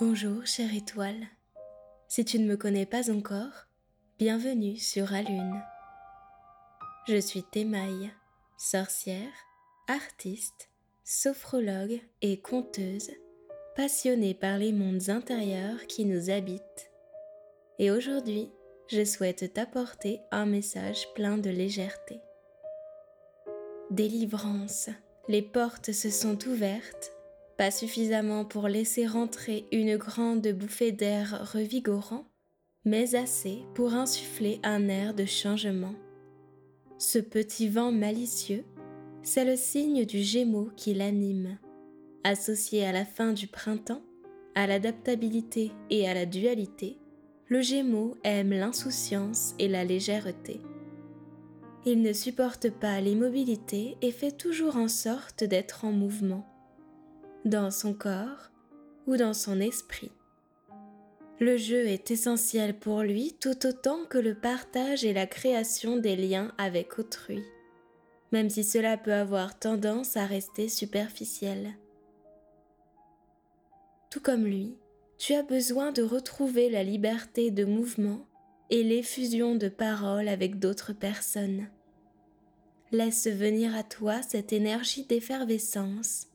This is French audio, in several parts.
Bonjour chère étoile. Si tu ne me connais pas encore, bienvenue sur Alune. Je suis Thémaille, sorcière, artiste, sophrologue et conteuse, passionnée par les mondes intérieurs qui nous habitent. Et aujourd'hui, je souhaite t'apporter un message plein de légèreté. Délivrance, les portes se sont ouvertes pas suffisamment pour laisser rentrer une grande bouffée d'air revigorant, mais assez pour insuffler un air de changement. Ce petit vent malicieux, c'est le signe du Gémeaux qui l'anime. Associé à la fin du printemps, à l'adaptabilité et à la dualité, le Gémeaux aime l'insouciance et la légèreté. Il ne supporte pas l'immobilité et fait toujours en sorte d'être en mouvement dans son corps ou dans son esprit. Le jeu est essentiel pour lui tout autant que le partage et la création des liens avec autrui, même si cela peut avoir tendance à rester superficiel. Tout comme lui, tu as besoin de retrouver la liberté de mouvement et l'effusion de paroles avec d'autres personnes. Laisse venir à toi cette énergie d'effervescence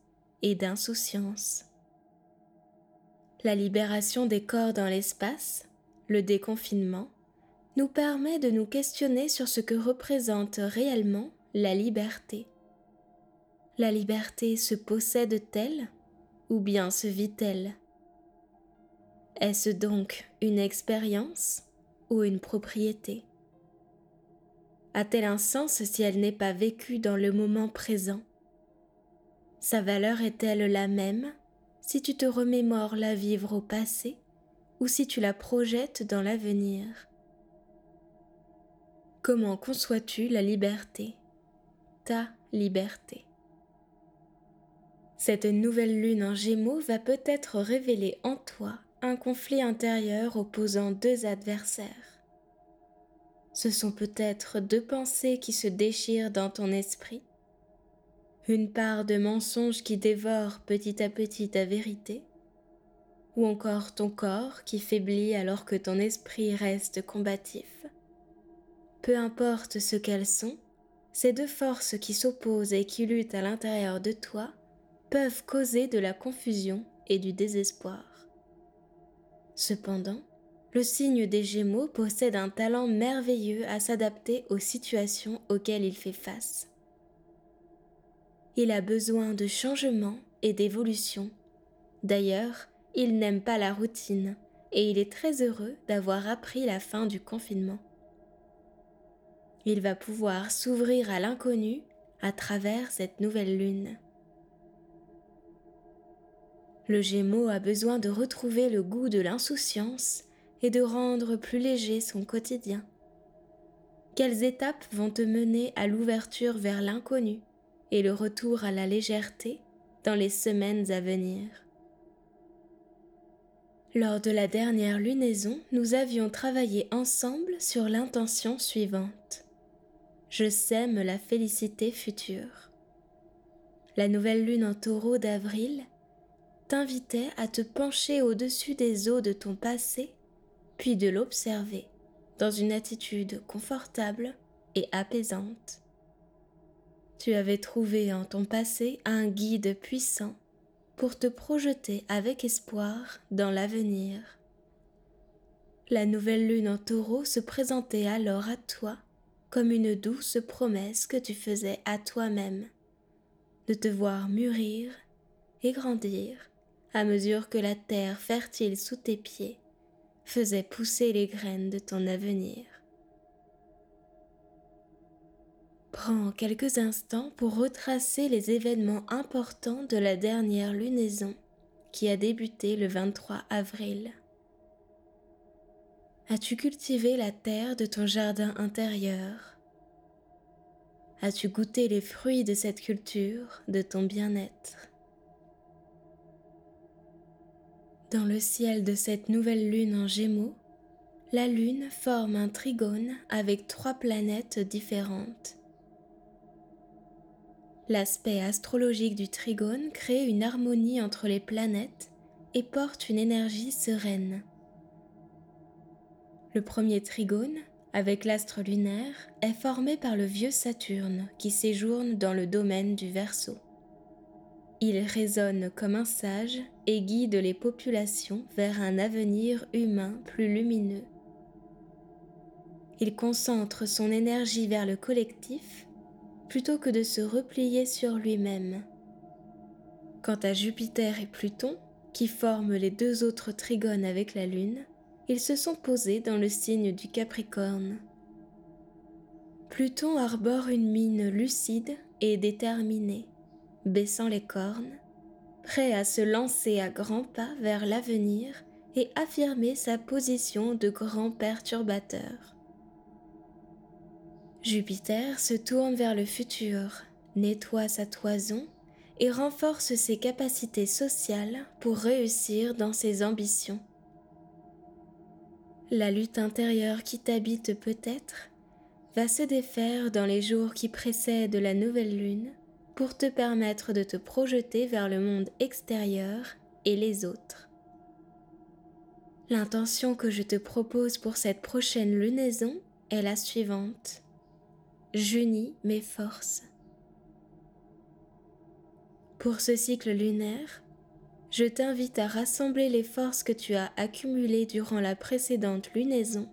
et d'insouciance. La libération des corps dans l'espace, le déconfinement, nous permet de nous questionner sur ce que représente réellement la liberté. La liberté se possède-t-elle ou bien se vit-elle? Est-ce donc une expérience ou une propriété? A-t-elle un sens si elle n'est pas vécue dans le moment présent? Sa valeur est-elle la même si tu te remémores la vivre au passé ou si tu la projettes dans l'avenir? Comment conçois-tu la liberté Ta liberté? Cette nouvelle lune en gémeaux va peut-être révéler en toi un conflit intérieur opposant deux adversaires. Ce sont peut-être deux pensées qui se déchirent dans ton esprit une part de mensonge qui dévore petit à petit ta vérité, ou encore ton corps qui faiblit alors que ton esprit reste combatif. Peu importe ce qu'elles sont, ces deux forces qui s'opposent et qui luttent à l'intérieur de toi peuvent causer de la confusion et du désespoir. Cependant, le signe des Gémeaux possède un talent merveilleux à s'adapter aux situations auxquelles il fait face. Il a besoin de changement et d'évolution. D'ailleurs, il n'aime pas la routine et il est très heureux d'avoir appris la fin du confinement. Il va pouvoir s'ouvrir à l'inconnu à travers cette nouvelle lune. Le Gémeaux a besoin de retrouver le goût de l'insouciance et de rendre plus léger son quotidien. Quelles étapes vont te mener à l'ouverture vers l'inconnu? Et le retour à la légèreté dans les semaines à venir. Lors de la dernière lunaison, nous avions travaillé ensemble sur l'intention suivante. Je sème la félicité future. La nouvelle lune en taureau d'avril t'invitait à te pencher au-dessus des eaux de ton passé, puis de l'observer dans une attitude confortable et apaisante. Tu avais trouvé en ton passé un guide puissant pour te projeter avec espoir dans l'avenir. La nouvelle lune en taureau se présentait alors à toi comme une douce promesse que tu faisais à toi-même, de te voir mûrir et grandir à mesure que la terre fertile sous tes pieds faisait pousser les graines de ton avenir. Prends quelques instants pour retracer les événements importants de la dernière lunaison qui a débuté le 23 avril. As-tu cultivé la terre de ton jardin intérieur? As-tu goûté les fruits de cette culture, de ton bien-être? Dans le ciel de cette nouvelle lune en gémeaux, la lune forme un trigone avec trois planètes différentes L'aspect astrologique du trigone crée une harmonie entre les planètes et porte une énergie sereine. Le premier trigone, avec l'astre lunaire, est formé par le vieux Saturne qui séjourne dans le domaine du Verseau. Il résonne comme un sage et guide les populations vers un avenir humain plus lumineux. Il concentre son énergie vers le collectif plutôt que de se replier sur lui-même. Quant à Jupiter et Pluton, qui forment les deux autres trigones avec la Lune, ils se sont posés dans le signe du Capricorne. Pluton arbore une mine lucide et déterminée, baissant les cornes, prêt à se lancer à grands pas vers l'avenir et affirmer sa position de grand perturbateur. Jupiter se tourne vers le futur, nettoie sa toison et renforce ses capacités sociales pour réussir dans ses ambitions. La lutte intérieure qui t'habite peut-être va se défaire dans les jours qui précèdent la nouvelle lune pour te permettre de te projeter vers le monde extérieur et les autres. L'intention que je te propose pour cette prochaine lunaison est la suivante. J'unis mes forces. Pour ce cycle lunaire, je t'invite à rassembler les forces que tu as accumulées durant la précédente lunaison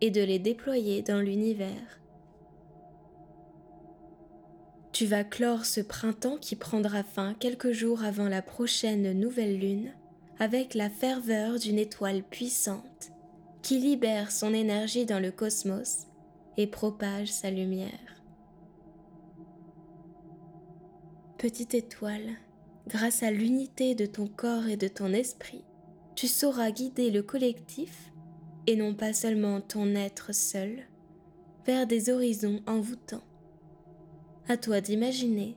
et de les déployer dans l'univers. Tu vas clore ce printemps qui prendra fin quelques jours avant la prochaine nouvelle lune avec la ferveur d'une étoile puissante qui libère son énergie dans le cosmos et propage sa lumière. Petite étoile, grâce à l'unité de ton corps et de ton esprit, tu sauras guider le collectif, et non pas seulement ton être seul, vers des horizons envoûtants. À toi d'imaginer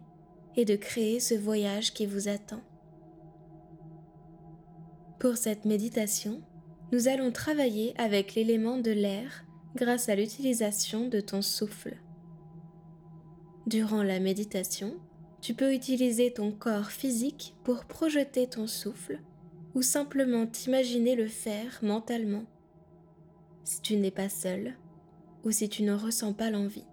et de créer ce voyage qui vous attend. Pour cette méditation, nous allons travailler avec l'élément de l'air grâce à l'utilisation de ton souffle. Durant la méditation, tu peux utiliser ton corps physique pour projeter ton souffle ou simplement t'imaginer le faire mentalement. Si tu n'es pas seul ou si tu ne ressens pas l'envie.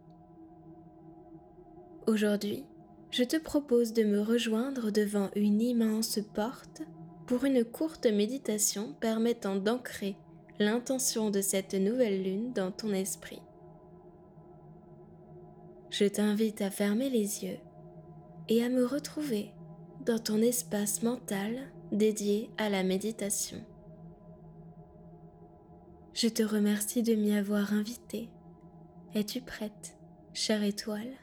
Aujourd'hui, je te propose de me rejoindre devant une immense porte pour une courte méditation permettant d'ancrer l'intention de cette nouvelle lune dans ton esprit. Je t'invite à fermer les yeux et à me retrouver dans ton espace mental dédié à la méditation. Je te remercie de m'y avoir invité. Es-tu prête, chère étoile?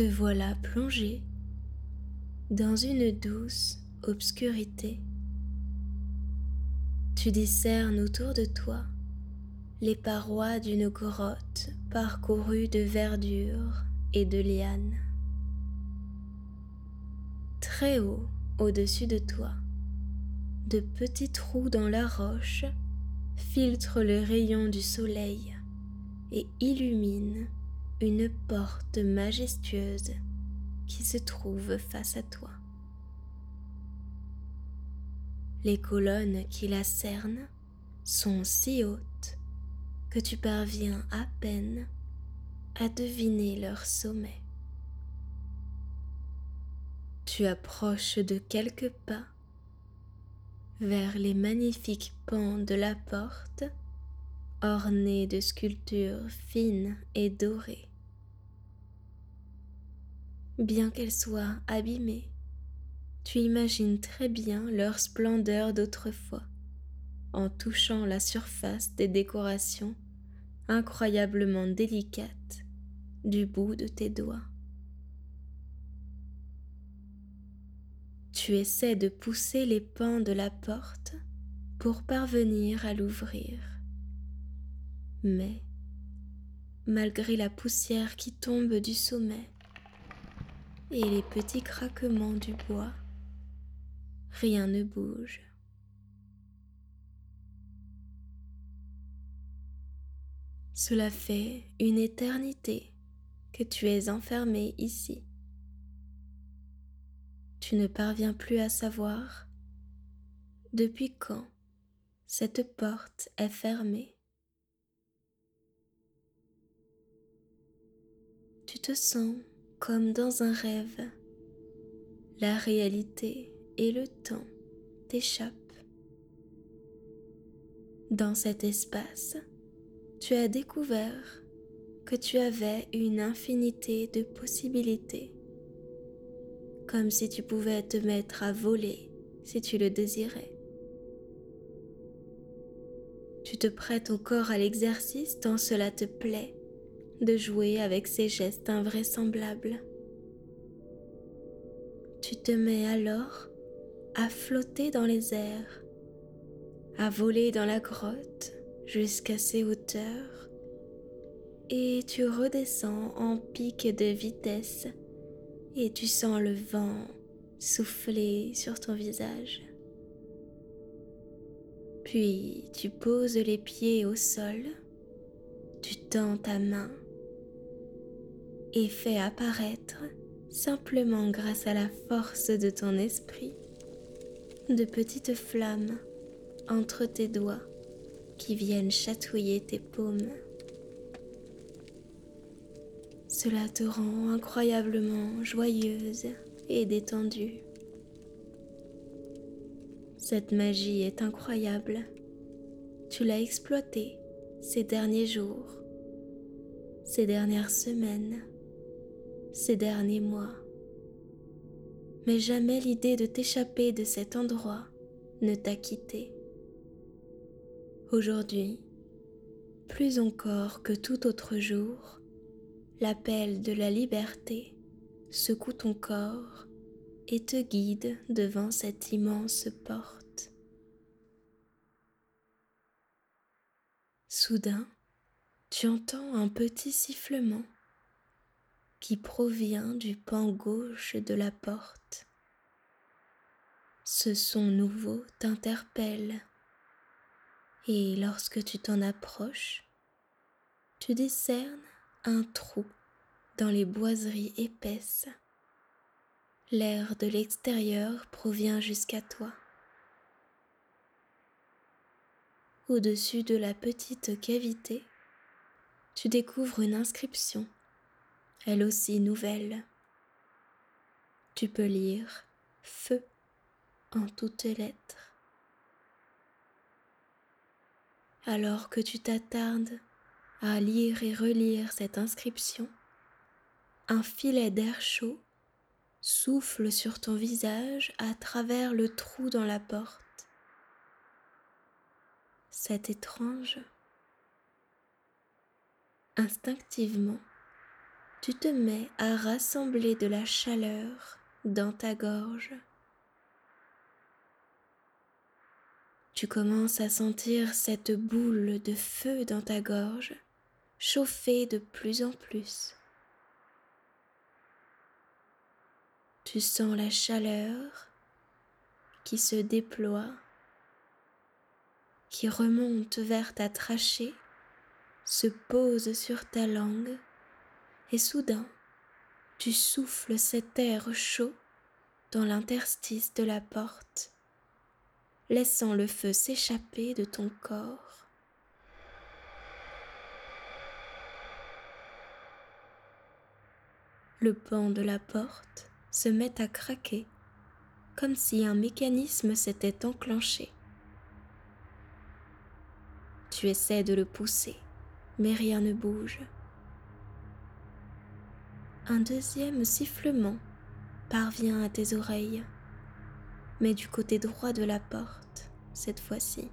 Te voilà plongé dans une douce obscurité. Tu discernes autour de toi les parois d'une grotte parcourue de verdure et de lianes. Très haut au-dessus de toi, de petits trous dans la roche filtrent le rayon du soleil et illuminent une porte majestueuse qui se trouve face à toi. Les colonnes qui la cernent sont si hautes que tu parviens à peine à deviner leur sommet. Tu approches de quelques pas vers les magnifiques pans de la porte ornés de sculptures fines et dorées bien qu'elles soient abîmées. Tu imagines très bien leur splendeur d'autrefois, en touchant la surface des décorations incroyablement délicates du bout de tes doigts. Tu essaies de pousser les pans de la porte pour parvenir à l'ouvrir. Mais, malgré la poussière qui tombe du sommet et les petits craquements du bois, rien ne bouge. Cela fait une éternité que tu es enfermé ici. Tu ne parviens plus à savoir depuis quand cette porte est fermée. Tu te sens comme dans un rêve. La réalité et le temps t'échappent. Dans cet espace, tu as découvert que tu avais une infinité de possibilités, comme si tu pouvais te mettre à voler si tu le désirais. Tu te prêtes encore à l'exercice tant cela te plaît de jouer avec ces gestes invraisemblables. Tu te mets alors à flotter dans les airs, à voler dans la grotte jusqu'à ces hauteurs et tu redescends en pic de vitesse et tu sens le vent souffler sur ton visage. Puis tu poses les pieds au sol, tu tends ta main et fais apparaître, simplement grâce à la force de ton esprit, de petites flammes entre tes doigts qui viennent chatouiller tes paumes. Cela te rend incroyablement joyeuse et détendue. Cette magie est incroyable. Tu l'as exploitée ces derniers jours, ces dernières semaines, ces derniers mois. Mais jamais l'idée de t'échapper de cet endroit ne t'a quitté. Aujourd'hui, plus encore que tout autre jour, l'appel de la liberté secoue ton corps et te guide devant cette immense porte. Soudain, tu entends un petit sifflement qui provient du pan gauche de la porte. Ce son nouveau t'interpelle et lorsque tu t'en approches, tu discernes un trou dans les boiseries épaisses. L'air de l'extérieur provient jusqu'à toi. Au-dessus de la petite cavité, tu découvres une inscription, elle aussi nouvelle. Tu peux lire Feu en toutes lettres. Alors que tu t'attardes à lire et relire cette inscription, un filet d'air chaud souffle sur ton visage à travers le trou dans la porte. C'est étrange. Instinctivement, tu te mets à rassembler de la chaleur dans ta gorge. Tu commences à sentir cette boule de feu dans ta gorge chauffer de plus en plus. Tu sens la chaleur qui se déploie, qui remonte vers ta trachée, se pose sur ta langue et soudain tu souffles cet air chaud dans l'interstice de la porte laissant le feu s'échapper de ton corps. Le pan de la porte se met à craquer, comme si un mécanisme s'était enclenché. Tu essaies de le pousser, mais rien ne bouge. Un deuxième sifflement parvient à tes oreilles mais du côté droit de la porte, cette fois-ci.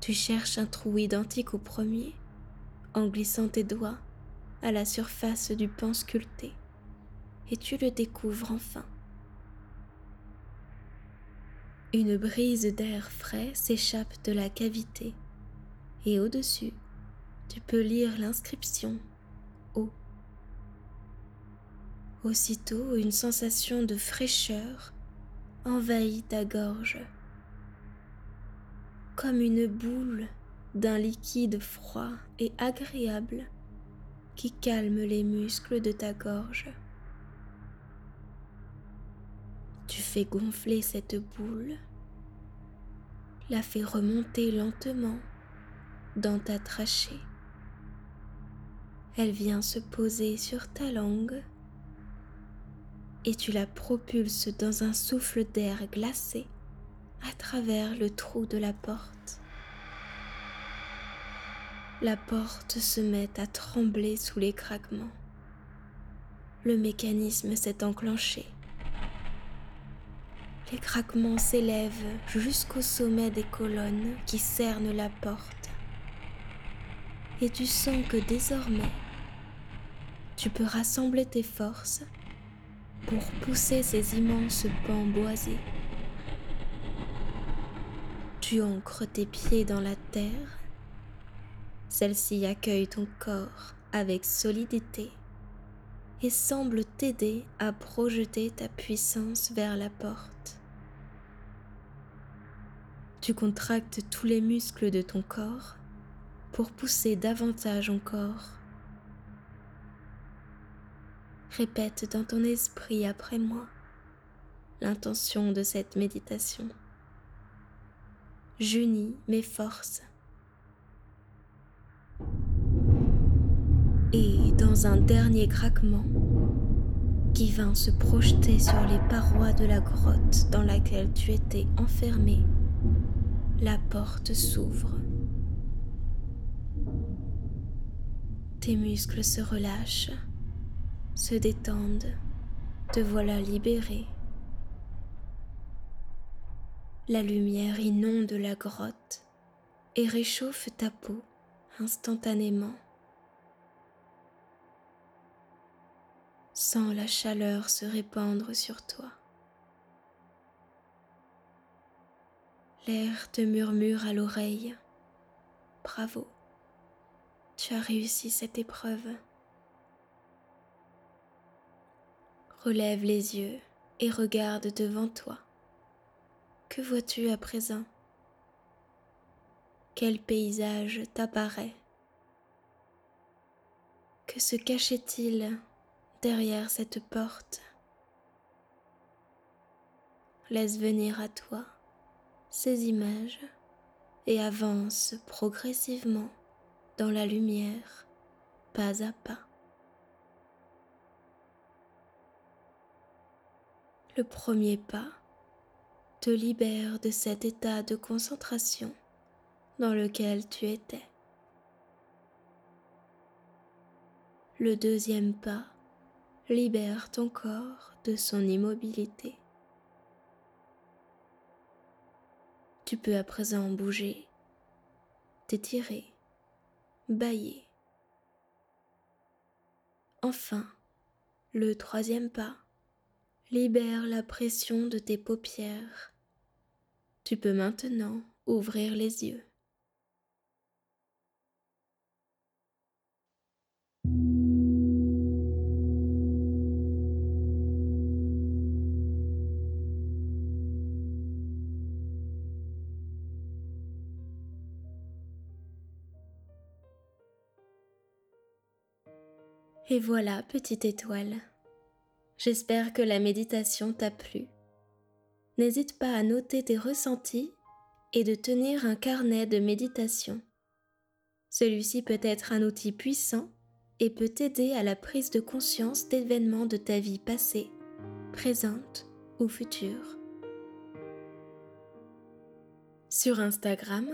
Tu cherches un trou identique au premier en glissant tes doigts à la surface du pan sculpté et tu le découvres enfin. Une brise d'air frais s'échappe de la cavité et au-dessus, tu peux lire l'inscription Aussitôt, une sensation de fraîcheur envahit ta gorge, comme une boule d'un liquide froid et agréable qui calme les muscles de ta gorge. Tu fais gonfler cette boule, la fais remonter lentement dans ta trachée. Elle vient se poser sur ta langue et tu la propulses dans un souffle d'air glacé à travers le trou de la porte. La porte se met à trembler sous les craquements. Le mécanisme s'est enclenché. Les craquements s'élèvent jusqu'au sommet des colonnes qui cernent la porte. Et tu sens que désormais, tu peux rassembler tes forces pour pousser ces immenses pans boisés. Tu ancres tes pieds dans la terre celle-ci accueille ton corps avec solidité et semble t'aider à projeter ta puissance vers la porte. Tu contractes tous les muscles de ton corps pour pousser davantage encore. Répète dans ton esprit après moi l'intention de cette méditation. J'unis mes forces et dans un dernier craquement qui vint se projeter sur les parois de la grotte dans laquelle tu étais enfermé, la porte s'ouvre. Tes muscles se relâchent, se détendent, te voilà libéré. La lumière inonde la grotte et réchauffe ta peau instantanément. Sens la chaleur se répandre sur toi. L'air te murmure à l'oreille. Bravo, tu as réussi cette épreuve. Relève les yeux et regarde devant toi. Que vois-tu à présent? Quel paysage t'apparaît? Que se cachait-il derrière cette porte? Laisse venir à toi ces images et avance progressivement dans la lumière, pas à pas. Le premier pas te libère de cet état de concentration dans lequel tu étais. Le deuxième pas libère ton corps de son immobilité. Tu peux à présent bouger, t'étirer, bailler. Enfin, le troisième pas libère la pression de tes paupières. Tu peux maintenant ouvrir les yeux. Et voilà, petite étoile. J'espère que la méditation t'a plu. N'hésite pas à noter tes ressentis et de tenir un carnet de méditation. Celui-ci peut être un outil puissant et peut t'aider à la prise de conscience d'événements de ta vie passée, présente ou future. Sur Instagram,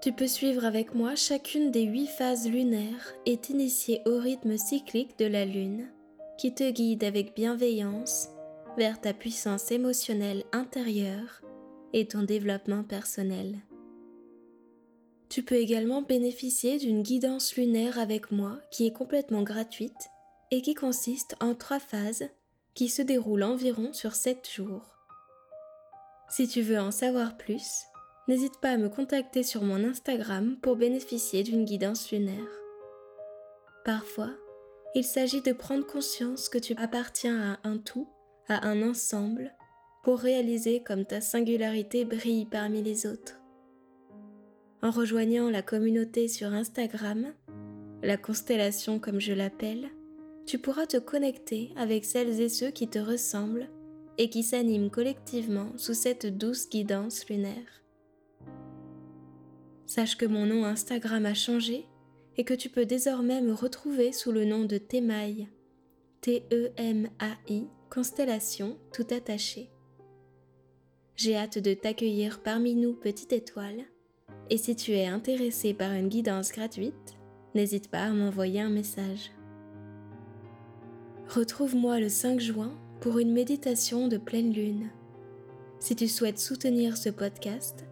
tu peux suivre avec moi chacune des huit phases lunaires et t'initier au rythme cyclique de la Lune, qui te guide avec bienveillance vers ta puissance émotionnelle intérieure et ton développement personnel. Tu peux également bénéficier d'une guidance lunaire avec moi qui est complètement gratuite et qui consiste en trois phases qui se déroulent environ sur sept jours. Si tu veux en savoir plus, n'hésite pas à me contacter sur mon Instagram pour bénéficier d'une guidance lunaire. Parfois, il s'agit de prendre conscience que tu appartiens à un tout, à un ensemble, pour réaliser comme ta singularité brille parmi les autres. En rejoignant la communauté sur Instagram, la constellation comme je l'appelle, tu pourras te connecter avec celles et ceux qui te ressemblent et qui s'animent collectivement sous cette douce guidance lunaire. Sache que mon nom Instagram a changé et que tu peux désormais me retrouver sous le nom de Temaï, T-E-M-A-I, constellation tout attaché. J'ai hâte de t'accueillir parmi nous, petite étoile, et si tu es intéressé par une guidance gratuite, n'hésite pas à m'envoyer un message. Retrouve-moi le 5 juin pour une méditation de pleine lune. Si tu souhaites soutenir ce podcast,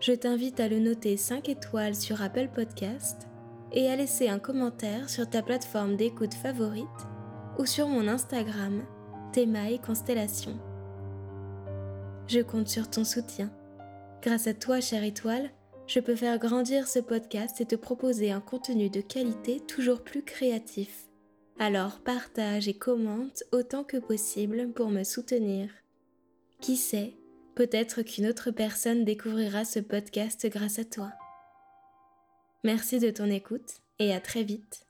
je t'invite à le noter 5 étoiles sur Apple Podcast et à laisser un commentaire sur ta plateforme d'écoute favorite ou sur mon Instagram, Théma et Constellation. Je compte sur ton soutien. Grâce à toi, chère étoile, je peux faire grandir ce podcast et te proposer un contenu de qualité toujours plus créatif. Alors partage et commente autant que possible pour me soutenir. Qui sait, peut-être qu'une autre personne découvrira ce podcast grâce à toi. Merci de ton écoute et à très vite.